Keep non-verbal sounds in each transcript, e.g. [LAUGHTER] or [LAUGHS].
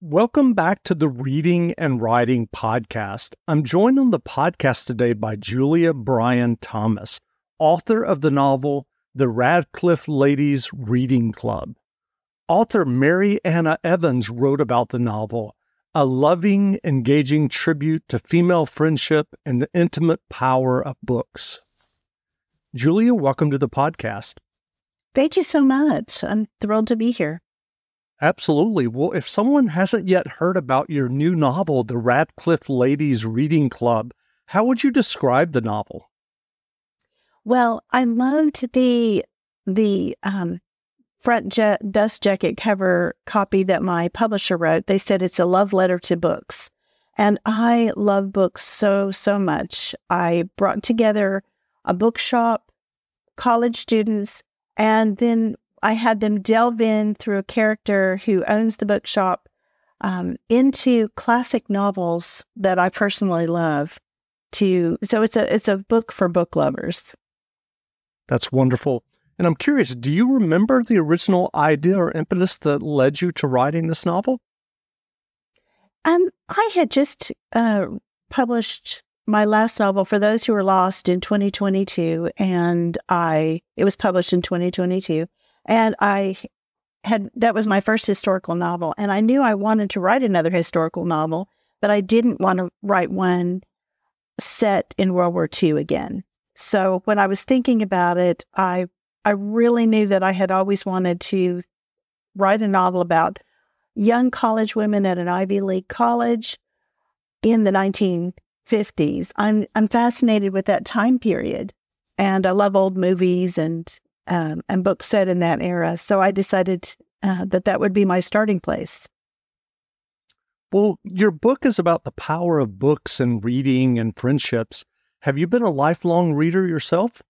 Welcome back to the Reading and Writing Podcast. I'm joined on the podcast today by Julia Bryan Thomas, author of the novel The Radcliffe Ladies Reading Club. Author Mary Anna Evans wrote about the novel, a loving, engaging tribute to female friendship and the intimate power of books. Julia, welcome to the podcast. Thank you so much. I'm thrilled to be here. Absolutely. Well, if someone hasn't yet heard about your new novel, The Radcliffe Ladies Reading Club, how would you describe the novel? Well, I loved the the um, front dust jacket cover copy that my publisher wrote. They said it's a love letter to books, and I love books so so much. I brought together a bookshop, college students, and then I had them delve in through a character who owns the bookshop um, into classic novels that I personally love. To so it's a it's a book for book lovers. That's wonderful. And I'm curious, do you remember the original idea or impetus that led you to writing this novel? Um, I had just uh, published my last novel, For Those Who Are Lost, in 2022, and I it was published in 2022. And I had, that was my first historical novel. And I knew I wanted to write another historical novel, but I didn't want to write one set in World War II again. So when I was thinking about it, I, I really knew that I had always wanted to write a novel about young college women at an Ivy League college in the 1950s. I'm I'm fascinated with that time period, and I love old movies and um, and books set in that era. So I decided uh, that that would be my starting place. Well, your book is about the power of books and reading and friendships. Have you been a lifelong reader yourself?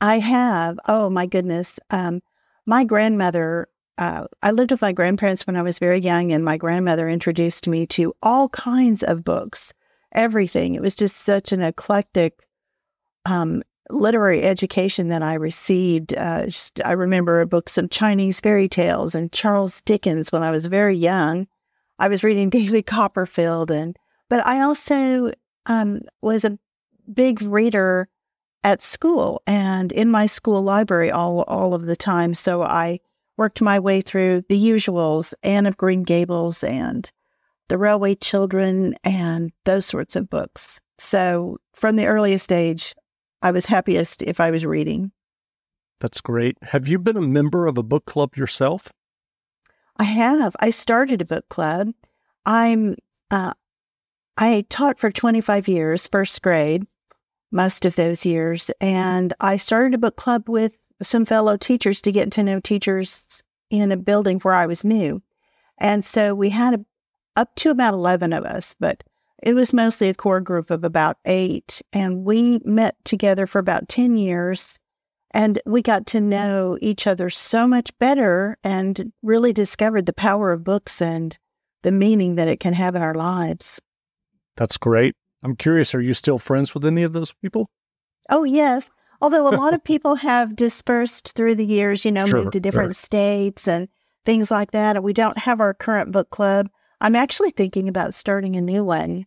I have. Oh, my goodness. Um, my grandmother, uh, I lived with my grandparents when I was very young, and my grandmother introduced me to all kinds of books, everything. It was just such an eclectic um, literary education that I received. Uh, I remember books of Chinese fairy tales and Charles Dickens when I was very young. I was reading [LAUGHS] David Copperfield, and but I also um, was a big reader at school and in my school library all all of the time. So I worked my way through the usuals, Anne of Green Gables, and The Railway Children, and those sorts of books. So from the earliest age, I was happiest if I was reading. That's great. Have you been a member of a book club yourself? I have. I started a book club. I'm uh, I taught for 25 years, first grade, most of those years, and I started a book club with some fellow teachers to get to know teachers in a building where I was new. And so we had a, up to about 11 of us, but it was mostly a core group of about eight, and we met together for about 10 years. And we got to know each other so much better and really discovered the power of books and the meaning that it can have in our lives. That's great. I'm curious, are you still friends with any of those people? Oh, yes. Although a lot of [LAUGHS] people have dispersed through the years, you know, sure, moved to different sure. states and things like that. And we don't have our current book club. I'm actually thinking about starting a new one.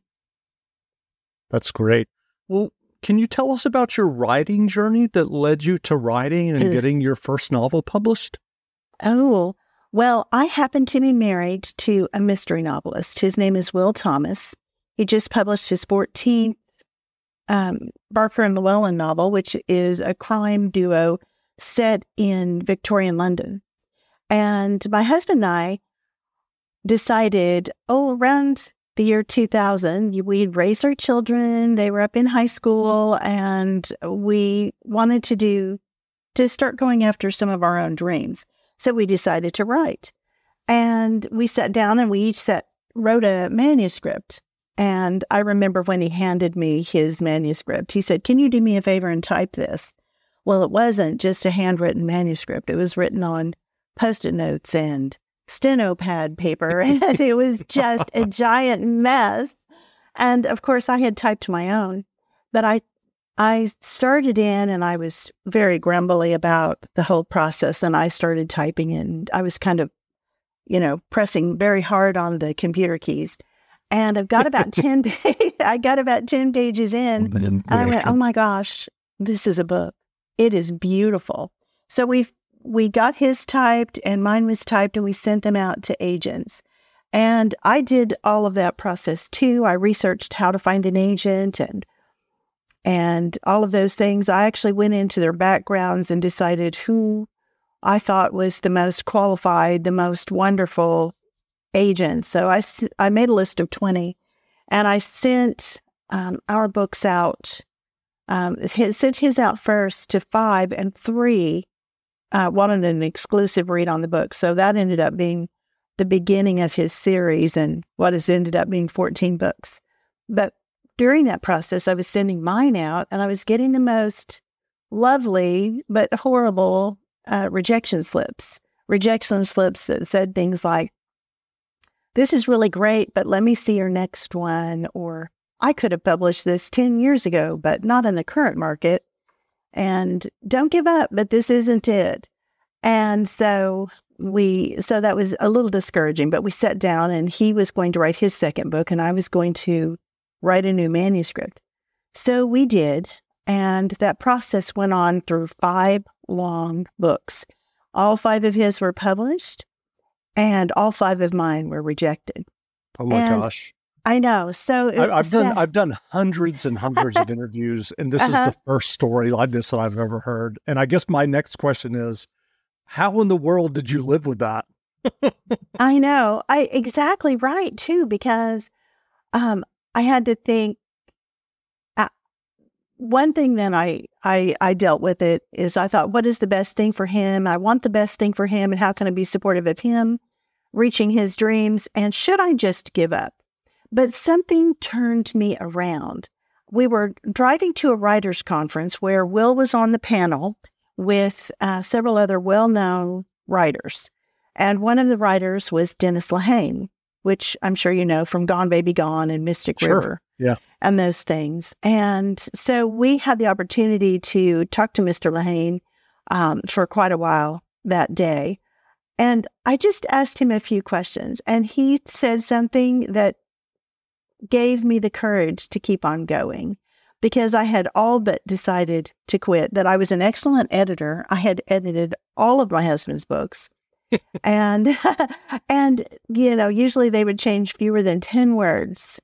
That's great. Well, can you tell us about your writing journey that led you to writing and getting your first novel published? Oh, well, I happen to be married to a mystery novelist. His name is Will Thomas. He just published his 14th um, Barker and Llewellyn novel, which is a crime duo set in Victorian London. And my husband and I decided, oh, around the year 2000, we'd raised our children. They were up in high school, and we wanted to do to start going after some of our own dreams. So we decided to write, and we sat down and we each set wrote a manuscript. And I remember when he handed me his manuscript, he said, "Can you do me a favor and type this?" Well, it wasn't just a handwritten manuscript; it was written on post-it notes and steno pad paper [LAUGHS] and it was just a giant mess. And of course I had typed my own, but I I started in and I was very grumbly about the whole process and I started typing and I was kind of you know, pressing very hard on the computer keys. And I've got about [LAUGHS] 10, [LAUGHS] I got about 10 pages in and I went, oh my gosh, this is a book. It is beautiful. So we we got his typed and mine was typed and we sent them out to agents. And I did all of that process too. I researched how to find an agent and and all of those things. I actually went into their backgrounds and decided who I thought was the most qualified, the most wonderful agent. So I, I made a list of 20 and I sent um, our books out, um, sent his out first to five and three uh, wanted an exclusive read on the book. So that ended up being the beginning of his series and what has ended up being 14 books. But during that process, I was sending mine out and I was getting the most lovely but horrible uh, rejection slips. Rejection slips that said things like, This is really great, but let me see your next one. Or, I could have published this 10 years ago, but not in the current market. And don't give up, but this isn't it. And so we, so that was a little discouraging, but we sat down and he was going to write his second book and I was going to write a new manuscript. So we did. And that process went on through five long books. All five of his were published, and all five of mine were rejected. Oh my and gosh. I know. So I, have done I've done hundreds and hundreds of interviews, and this uh-huh. is the first story like this that I've ever heard. And I guess my next question is, how in the world did you live with that? I know. I exactly right too, because um, I had to think one thing that I, I I dealt with it is I thought, what is the best thing for him? I want the best thing for him, and how can I be supportive of him reaching his dreams? And should I just give up? But something turned me around. We were driving to a writers' conference where Will was on the panel with uh, several other well-known writers, and one of the writers was Dennis Lehane, which I'm sure you know from Gone Baby Gone and Mystic sure. River yeah. and those things. And so we had the opportunity to talk to Mr. Lehane um, for quite a while that day. And I just asked him a few questions, and he said something that gave me the courage to keep on going because I had all but decided to quit, that I was an excellent editor. I had edited all of my husband's books. [LAUGHS] and [LAUGHS] and you know usually they would change fewer than 10 words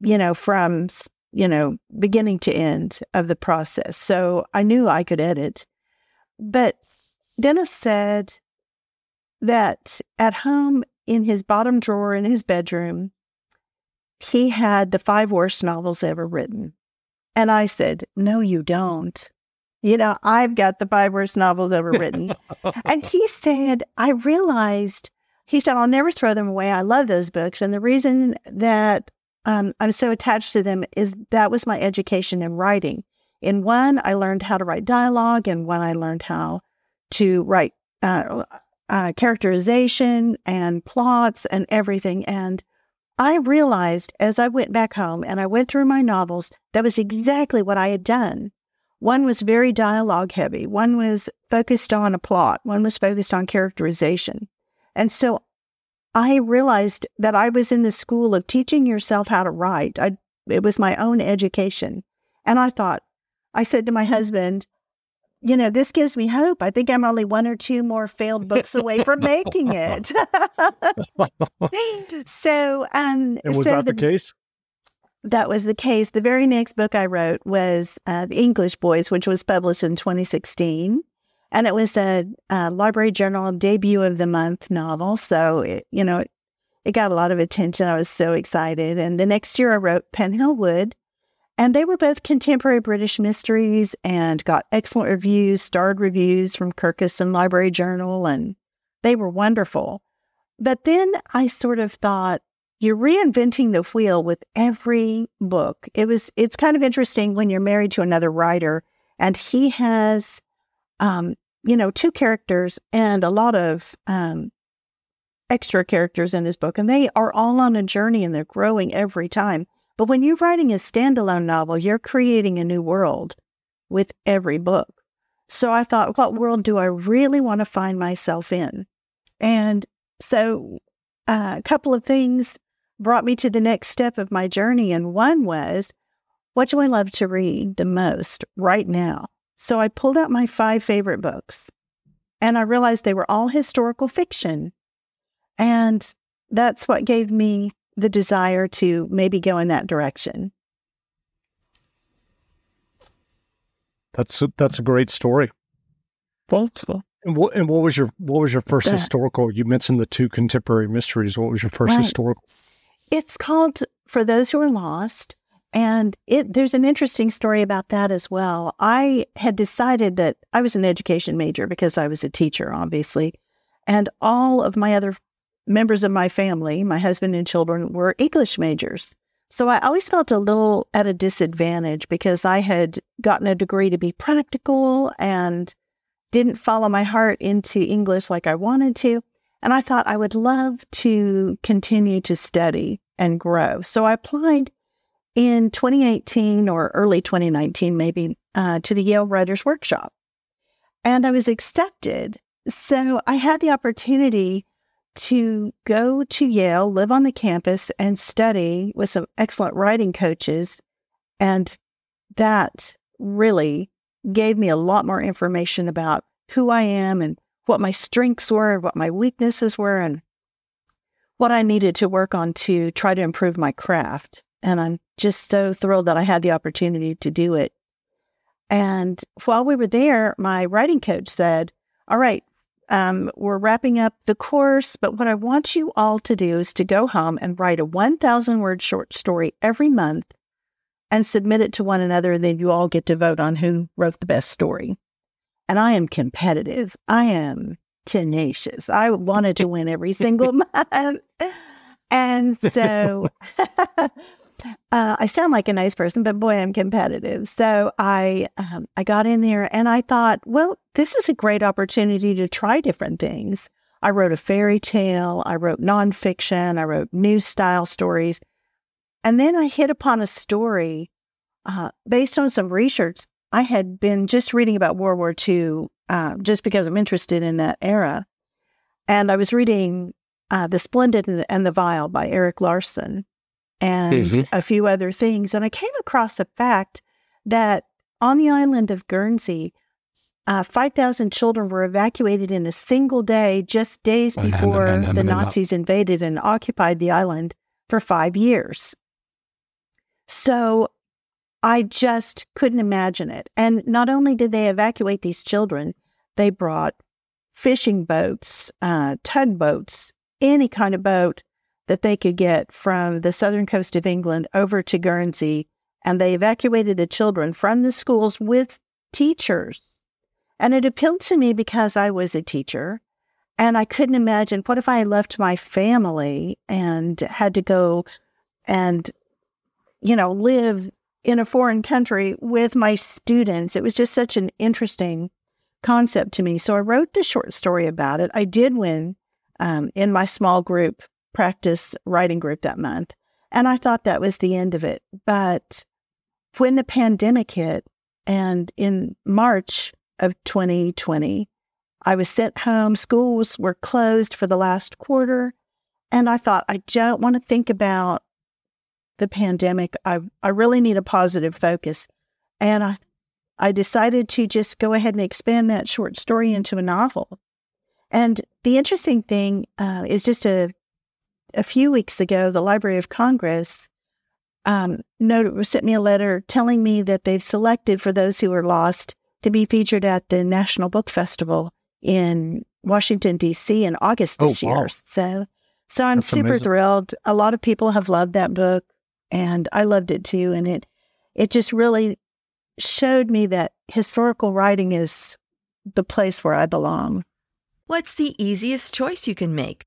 you know, from, you know, beginning to end of the process. So I knew I could edit. But Dennis said that at home in his bottom drawer in his bedroom, he had the five worst novels ever written. And I said, No, you don't. You know, I've got the five worst novels ever written. and he said, I realized, he said, I'll never throw them away. I love those books. And the reason that um, I'm so attached to them is that was my education in writing. In one, I learned how to write dialogue, and one, I learned how to write uh, uh, characterization and plots and everything. And I realized as I went back home and I went through my novels, that was exactly what I had done. One was very dialogue heavy, one was focused on a plot, one was focused on characterization. And so I realized that I was in the school of teaching yourself how to write. I, it was my own education. And I thought, I said to my husband, you know, this gives me hope. I think I'm only one or two more failed [LAUGHS] books away from making it. [LAUGHS] so, um, and was so that the, the, case? That was the case. The very next book I wrote was uh, The English Boys, which was published in 2016 and it was a, a, Library Journal debut of the month novel. So it, you know, it, it got a lot of attention. I was so excited. And the next year, I wrote Penhall Wood, and they were both contemporary British mysteries and got excellent reviews, starred reviews from Kirkus and Library Journal, and they were wonderful. But then I sort of thought, you're reinventing the wheel with every book. It was it's kind of interesting when you're married to another writer and he has um, you know, two characters and a lot of um, extra characters in his book, and they are all on a journey and they're growing every time. But when you're writing a standalone novel, you're creating a new world with every book. So I thought, what world do I really want to find myself in? And so uh, a couple of things brought me to the next step of my journey. And one was, what do I love to read the most right now? So I pulled out my five favorite books and I realized they were all historical fiction. And that's what gave me the desire to maybe go in that direction. That's a, that's a great story. Well, and what and what was your what was your first historical? You mentioned the two contemporary mysteries. What was your first right. historical? It's called For Those Who Are Lost, and it there's an interesting story about that as well. I had decided that I was an education major because I was a teacher, obviously, and all of my other members of my family, my husband and children, were English majors. So I always felt a little at a disadvantage because I had gotten a degree to be practical and didn't follow my heart into English like I wanted to. And I thought I would love to continue to study and grow. So I applied in 2018 or early 2019, maybe, uh, to the Yale Writers Workshop. And I was accepted. So I had the opportunity to go to Yale, live on the campus, and study with some excellent writing coaches. And that really gave me a lot more information about who I am and what my strengths were, and what my weaknesses were, and what I needed to work on to try to improve my craft. And I'm just so thrilled that I had the opportunity to do it. And while we were there, my writing coach said, All right, um, we're wrapping up the course, but what I want you all to do is to go home and write a 1,000 word short story every month and submit it to one another. And then you all get to vote on who wrote the best story. And I am competitive. I am tenacious. I wanted to win every [LAUGHS] single month. And so [LAUGHS] Uh, I sound like a nice person, but boy, I'm competitive. So I um, I got in there and I thought, well, this is a great opportunity to try different things. I wrote a fairy tale, I wrote nonfiction, I wrote new style stories, and then I hit upon a story uh, based on some research. I had been just reading about World War II uh, just because I'm interested in that era, and I was reading uh, The Splendid and the Vile by Erik Larson and mm-hmm. a few other things. And I came across the fact that on the island of Guernsey, uh, 5,000 children were evacuated in a single day, just days before the Nazis invaded and occupied the island for five years. So I just couldn't imagine it. And not only did they evacuate these children, they brought fishing boats, uh, tugboats, any kind of boat that they could get from the southern coast of England over to Guernsey, and they evacuated the children from the schools with teachers. And it appealed to me because I was a teacher. And I couldn't imagine what if I left my family and had to go and, you know, live in a foreign country with my students. It was just such an interesting concept to me. So I wrote the short story about it. I did win um, in my small group practice writing group that month. And I thought that was the end of it. But when the pandemic hit, and in March of 2020, I was sent home. Schools were closed for the last quarter. And I thought, I don't want to think about the pandemic. I, I really need a positive focus. And I, I decided to just go ahead and expand that short story into a novel. And the interesting thing uh, is just a a few weeks ago, the Library of Congress um, noted, sent me a letter telling me that they've selected for those who are lost to be featured at the National Book Festival in Washington D.C. in August this oh, wow. year. So, so I'm That's super amazing. thrilled. A lot of people have loved that book, and I loved it too. And it it just really showed me that historical writing is the place where I belong. What's the easiest choice you can make?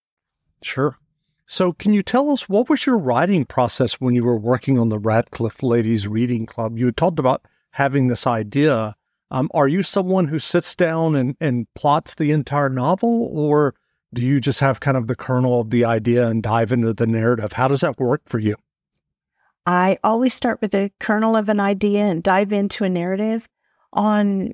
Sure. So, can you tell us what was your writing process when you were working on the Radcliffe Ladies Reading Club? You talked about having this idea. Um, are you someone who sits down and, and plots the entire novel, or do you just have kind of the kernel of the idea and dive into the narrative? How does that work for you? I always start with the kernel of an idea and dive into a narrative. On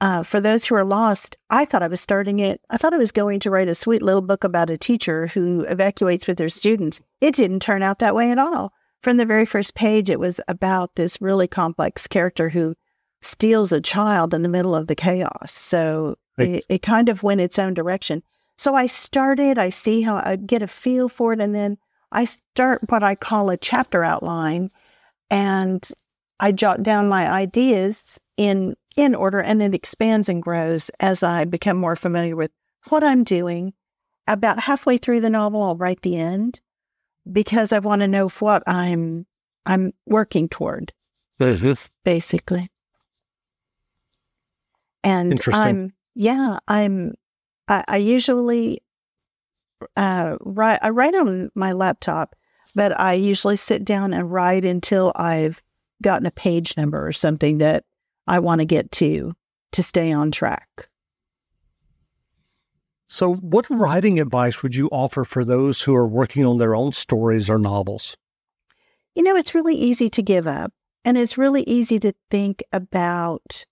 uh, for those who are lost, I thought I was starting it. I thought I was going to write a sweet little book about a teacher who evacuates with their students. It didn't turn out that way at all. From the very first page, it was about this really complex character who steals a child in the middle of the chaos. So it, it kind of went its own direction. So I started, I see how I get a feel for it, and then I start what I call a chapter outline and I jot down my ideas in in order and it expands and grows as I become more familiar with what I'm doing. About halfway through the novel, I'll write the end because I want to know what I'm I'm working toward. Basically. And Interesting. I'm yeah, I'm I, I usually uh write I write on my laptop, but I usually sit down and write until I've gotten a page number or something that I want to get to to stay on track. So, what writing advice would you offer for those who are working on their own stories or novels? You know, it's really easy to give up, and it's really easy to think about,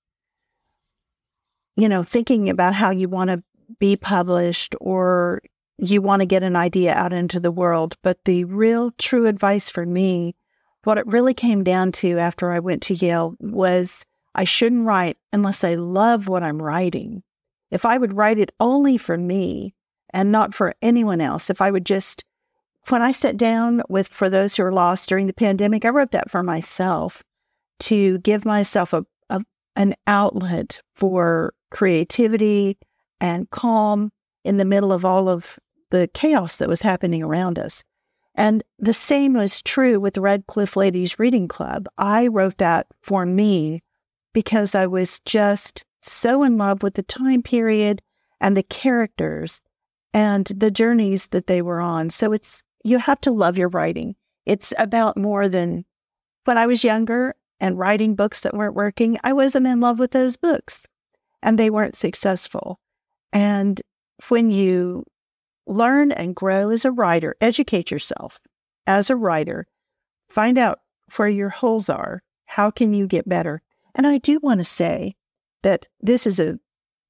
you know, thinking about how you want to be published or you want to get an idea out into the world. But the real true advice for me, what it really came down to after I went to Yale was I shouldn't write unless I love what I'm writing. If I would write it only for me and not for anyone else, if I would just, when I sat down with For Those Who Are Lost during the pandemic, I wrote that for myself to give myself a, a an outlet for creativity and calm in the middle of all of the chaos that was happening around us. And the same was true with the Radcliffe Ladies Reading Club. I wrote that for me because I was just so in love with the time period and the characters and the journeys that they were on. So it's, you have to love your writing. It's about more than when I was younger and writing books that weren't working, I wasn't in love with those books and they weren't successful. And when you learn and grow as a writer, educate yourself as a writer, find out where your holes are. How can you get better? And I do want to say that this is a,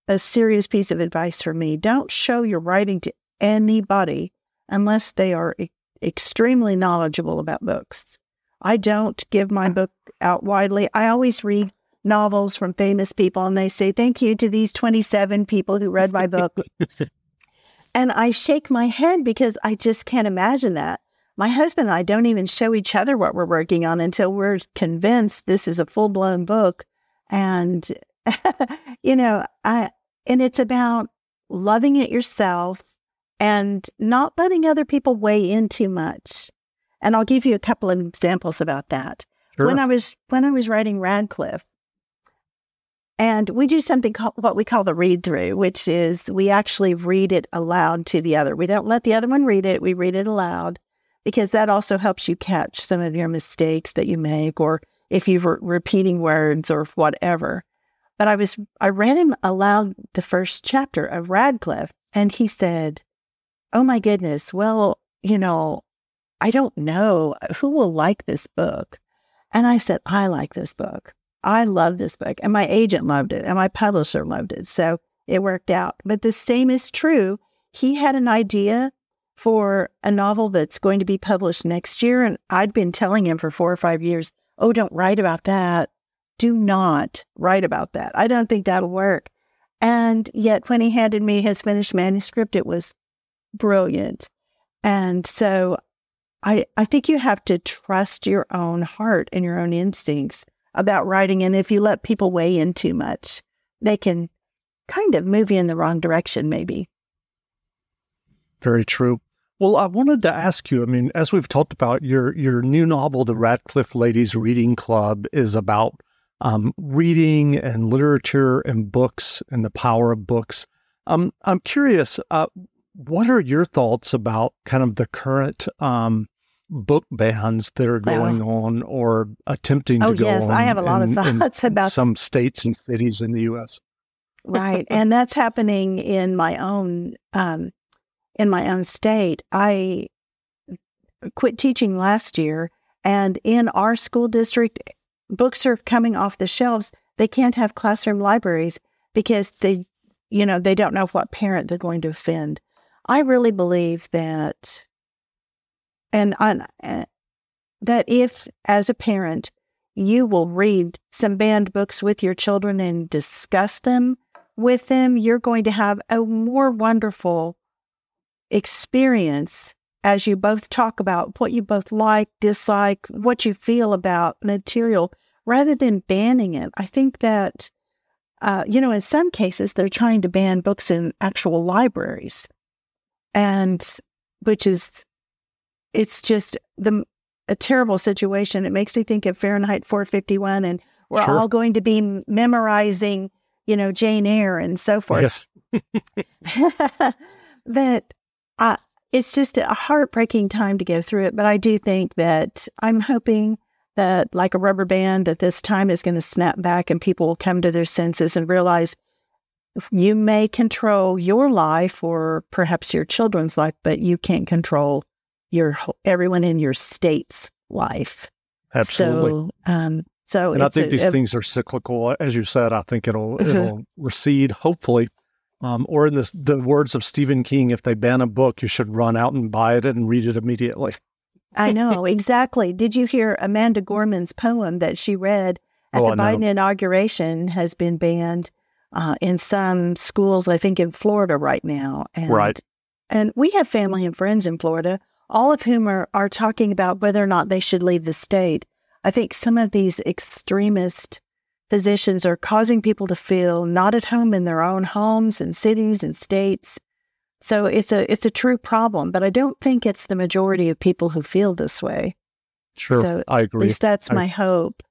a serious piece of advice for me. Don't show your writing to anybody unless they are e- extremely knowledgeable about books. I don't give my book out widely. I always read novels from famous people and they say, Thank you to these 27 people who read my book. [LAUGHS] and I shake my head because I just can't imagine that. My husband and I don't even show each other what we're working on until we're convinced this is a full blown book. And, [LAUGHS] you know, I, and it's about loving it yourself and not letting other people weigh in too much. And I'll give you a couple of examples about that. Sure. When I was when I was writing Radcliffe, And we do something called what we call the read through, which is we actually read it aloud to the other. We don't let the other one read it, we read it aloud because that also helps you catch some of your mistakes that you make or if you're repeating words or whatever. But I was, I read him aloud the first chapter of Radcliffe and he said, Oh my goodness, well, you know, I don't know who will like this book. And I said, I like this book. I love this book. And my agent loved it and my publisher loved it. So it worked out. But the same is true. He had an idea for a novel that's going to be published next year. And I'd been telling him for four or five years, oh, don't write about that. Do not write about that. I don't think that'll work. And yet, when he handed me his finished manuscript, it was brilliant. And so I, I think you have to trust your own heart and your own instincts about writing. And if you let people weigh in too much, they can kind of move you in the wrong direction, maybe. Very true. Well, I wanted to ask you. I mean, as we've talked about, your your new novel, The Radcliffe Ladies Reading Club, is about um, reading and literature and books and the power of books. Um, I'm curious. Uh, what are your thoughts about kind of the current um, book bans that are going on or attempting oh, to go yes, on. I have a lot in, of thoughts [LAUGHS] about some states and cities in the U.S. right, and that's happening in my own um, in my own state. I quit teaching last year, and in our school district, books are coming off the shelves. They can't have classroom libraries because they, you know, they don't know what parent they're going to offend. I really believe that and uh, that if, as a parent, you will read some banned books with your children and discuss them with them, you're going to have a more wonderful experience as you both talk about what you both like, dislike, what you feel about material, rather than banning it. I think that, uh, you know, in some cases, they're trying to ban books in actual libraries, and which is it's just the a terrible situation. It makes me think of Fahrenheit 451, and we're sure. all going to be memorizing, you know, Jane Eyre and so forth. Yes. [LAUGHS] [LAUGHS] that uh, it's just a heartbreaking time to go through it. But I do think that I'm hoping that, like a rubber band, that this time is going to snap back and people will come to their senses and realize you may control your life or perhaps your children's life, but you can't control your everyone in your state's life. Absolutely. So, um, so and I think a, these a, things are cyclical, as you said. I think it'll [LAUGHS] it'll recede, hopefully. Um, or in the the words of Stephen King, if they ban a book, you should run out and buy it and read it immediately. [LAUGHS] I know exactly. Did you hear Amanda Gorman's poem that she read at oh, the Biden inauguration has been banned uh, in some schools? I think in Florida right now. And, right. And we have family and friends in Florida all of whom are, are talking about whether or not they should leave the state. I think some of these extremist positions are causing people to feel not at home in their own homes and cities and states. So it's a it's a true problem, but I don't think it's the majority of people who feel this way. Sure, so I agree. At least that's I, my hope.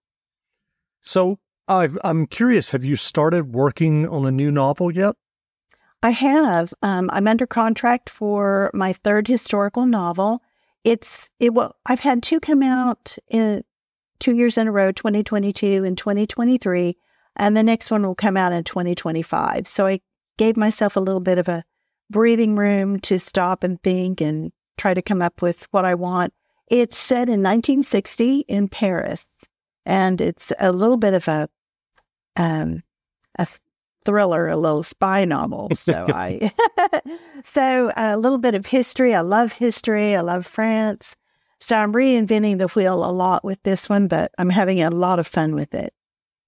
So i am curious. Have you started working on a new novel yet? I have. Um, I'm under contract for my third historical novel. It's it. Well, I've had two come out in two years in a row, 2022 and 2023, and the next one will come out in 2025. So I gave myself a little bit of a breathing room to stop and think and try to come up with what I want. It's set in 1960 in Paris, and it's a little bit of a um, a thriller, a little spy novel. [LAUGHS] So I, [LAUGHS] so a little bit of history. I love history. I love France. So I'm reinventing the wheel a lot with this one, but I'm having a lot of fun with it.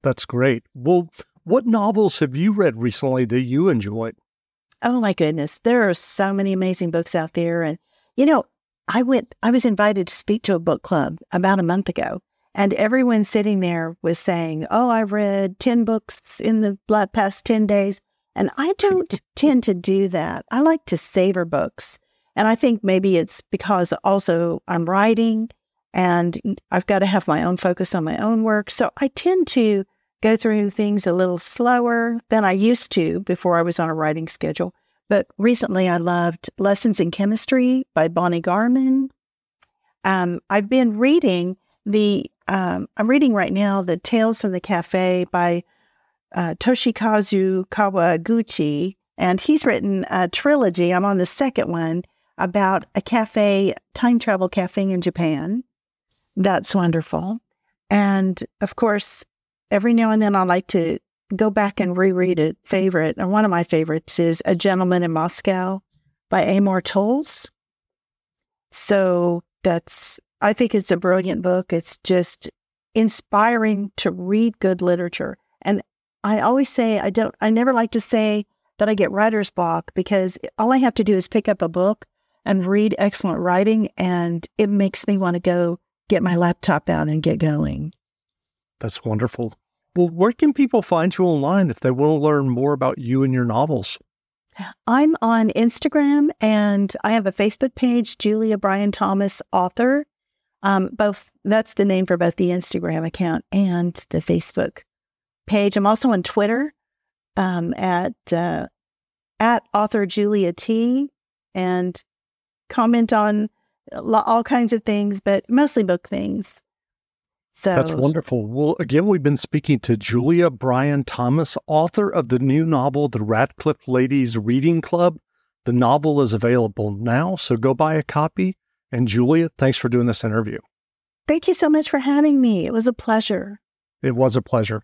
That's great. Well, what novels have you read recently that you enjoyed? Oh my goodness, there are so many amazing books out there, and you know, I went. I was invited to speak to a book club about a month ago, and everyone sitting there was saying, Oh, I've read 10 books in the past 10 days. And I [LAUGHS] don't tend to do that. I like to savor books. And I think maybe it's because also I'm writing and I've got to have my own focus on my own work. So I tend to go through things a little slower than I used to before I was on a writing schedule. But recently I loved Lessons in Chemistry by Bonnie Garmus. Um, I've been reading the, um, I'm reading right now the Tales from the Cafe by uh, Toshikazu Kawaguchi. And he's written a trilogy. I'm on the second one about a cafe, time travel cafe in Japan. That's wonderful. And of course, every now and then I like to go back and reread a favorite. And one of my favorites is A Gentleman in Moscow by Amor Towles. So that's, I think it's a brilliant book. It's just inspiring to read good literature. And I always say, I don't, I never like to say that I get writer's block because all I have to do is pick up a book and read excellent writing, and it makes me want to go get my laptop out and get going. That's wonderful. Well, where can people find you online if they want to learn more about you and your novels? I'm on Instagram and I have a Facebook page, Julia Bryan Thomas Author. Um, both that's the name for both the Instagram account and the Facebook page. I'm also on Twitter um, at uh, at author Julia T and comment on all kinds of things, but mostly book things. So that's wonderful. Well, again, we've been speaking to Julia Bryan Thomas, author of the new novel, The Radcliffe Ladies Reading Club. The novel is available now, so go buy a copy. And Julia, thanks for doing this interview. Thank you so much for having me. It was a pleasure. It was a pleasure.